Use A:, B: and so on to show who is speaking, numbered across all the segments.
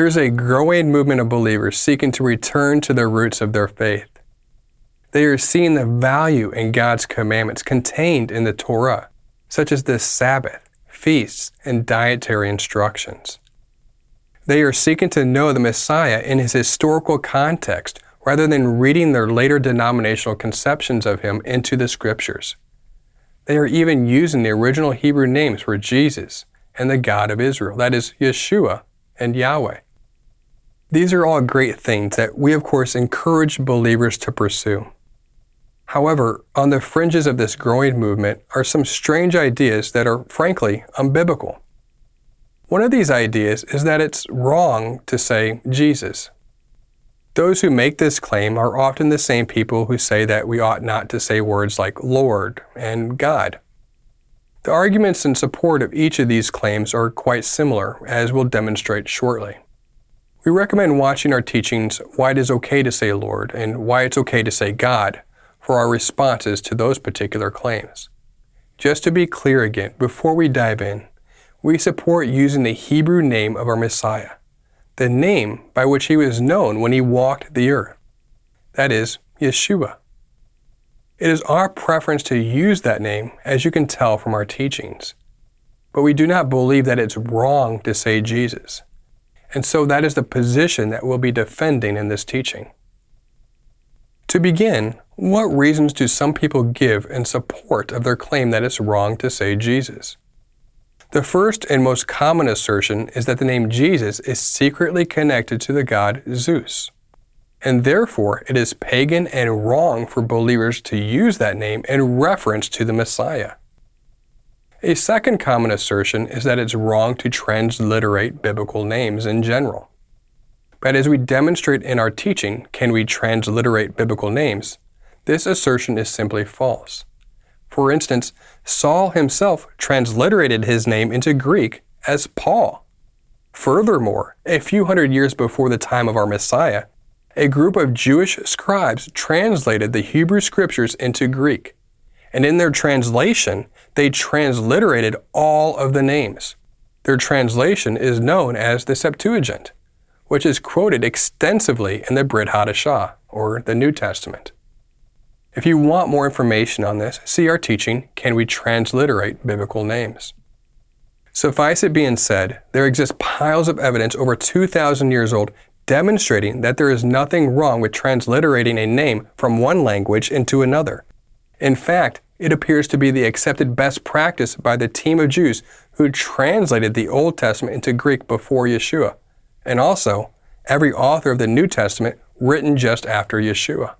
A: There is a growing movement of believers seeking to return to the roots of their faith. They are seeing the value in God's commandments contained in the Torah, such as the Sabbath, feasts, and dietary instructions. They are seeking to know the Messiah in his historical context rather than reading their later denominational conceptions of him into the scriptures. They are even using the original Hebrew names for Jesus and the God of Israel, that is, Yeshua and Yahweh. These are all great things that we, of course, encourage believers to pursue. However, on the fringes of this growing movement are some strange ideas that are, frankly, unbiblical. One of these ideas is that it's wrong to say Jesus. Those who make this claim are often the same people who say that we ought not to say words like Lord and God. The arguments in support of each of these claims are quite similar, as we'll demonstrate shortly. We recommend watching our teachings Why It Is Okay to Say Lord and Why It's Okay to Say God for our responses to those particular claims. Just to be clear again, before we dive in, we support using the Hebrew name of our Messiah, the name by which he was known when he walked the earth. That is, Yeshua. It is our preference to use that name, as you can tell from our teachings. But we do not believe that it's wrong to say Jesus. And so that is the position that we'll be defending in this teaching. To begin, what reasons do some people give in support of their claim that it's wrong to say Jesus? The first and most common assertion is that the name Jesus is secretly connected to the god Zeus and therefore it is pagan and wrong for believers to use that name in reference to the Messiah. A second common assertion is that it's wrong to transliterate biblical names in general. But as we demonstrate in our teaching, can we transliterate biblical names? This assertion is simply false. For instance, Saul himself transliterated his name into Greek as Paul. Furthermore, a few hundred years before the time of our Messiah, a group of Jewish scribes translated the Hebrew scriptures into Greek. And in their translation, they transliterated all of the names. Their translation is known as the Septuagint, which is quoted extensively in the Brit Hadashah, or the New Testament. If you want more information on this, see our teaching, Can We Transliterate Biblical Names? Suffice it being said, there exists piles of evidence over 2,000 years old demonstrating that there is nothing wrong with transliterating a name from one language into another. In fact, it appears to be the accepted best practice by the team of Jews who translated the Old Testament into Greek before Yeshua, and also every author of the New Testament written just after Yeshua.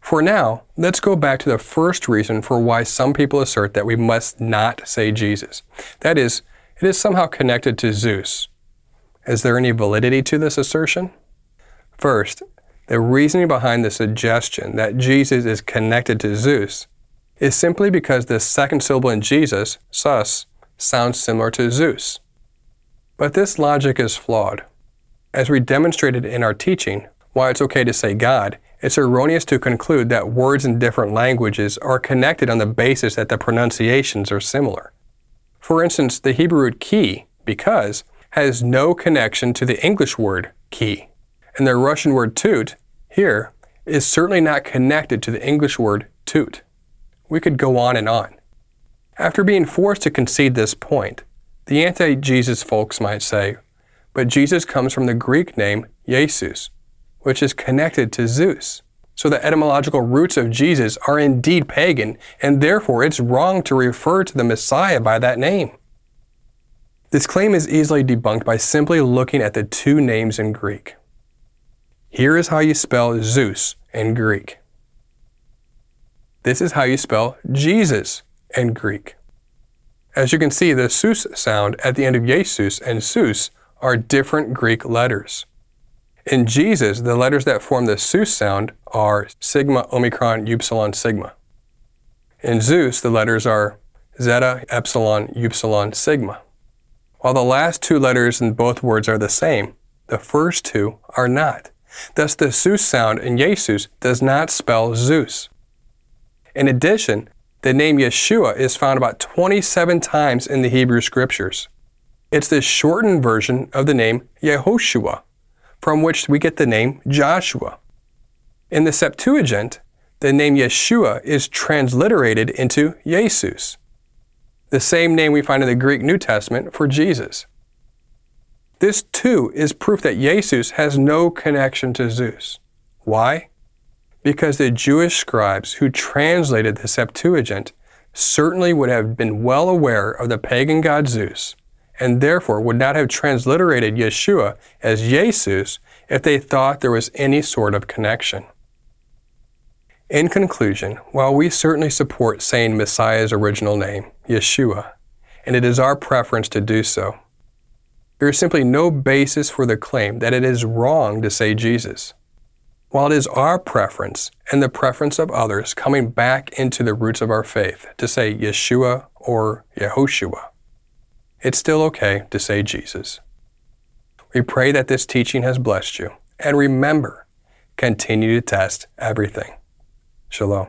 A: For now, let's go back to the first reason for why some people assert that we must not say Jesus. That is, it is somehow connected to Zeus, is there any validity to this assertion? First, the reasoning behind the suggestion that Jesus is connected to Zeus is simply because the second syllable in Jesus, sus, sounds similar to Zeus. But this logic is flawed. As we demonstrated in our teaching, while it's okay to say God, it's erroneous to conclude that words in different languages are connected on the basis that the pronunciations are similar. For instance, the Hebrew root ki, because, has no connection to the English word key. And the Russian word toot here is certainly not connected to the English word toot. We could go on and on. After being forced to concede this point, the anti Jesus folks might say, but Jesus comes from the Greek name Iesous, which is connected to Zeus. So the etymological roots of Jesus are indeed pagan, and therefore it's wrong to refer to the Messiah by that name. This claim is easily debunked by simply looking at the two names in Greek. Here is how you spell Zeus in Greek. This is how you spell Jesus in Greek. As you can see, the sus sound at the end of Jesus and sus are different Greek letters. In Jesus, the letters that form the Sus sound are sigma, omicron, upsilon, sigma. In Zeus, the letters are zeta, epsilon, upsilon, sigma. While the last two letters in both words are the same, the first two are not. Thus, the Sus sound in Jesus does not spell Zeus. In addition, the name Yeshua is found about 27 times in the Hebrew Scriptures. It's the shortened version of the name Yehoshua, from which we get the name Joshua. In the Septuagint, the name Yeshua is transliterated into Jesus, the same name we find in the Greek New Testament for Jesus. This too is proof that Jesus has no connection to Zeus. Why? Because the Jewish scribes who translated the Septuagint certainly would have been well aware of the pagan god Zeus, and therefore would not have transliterated Yeshua as Jesus if they thought there was any sort of connection. In conclusion, while we certainly support saying Messiah's original name, Yeshua, and it is our preference to do so, there is simply no basis for the claim that it is wrong to say Jesus. While it is our preference and the preference of others coming back into the roots of our faith to say Yeshua or Yehoshua, it's still okay to say Jesus. We pray that this teaching has blessed you. And remember, continue to test everything. Shalom.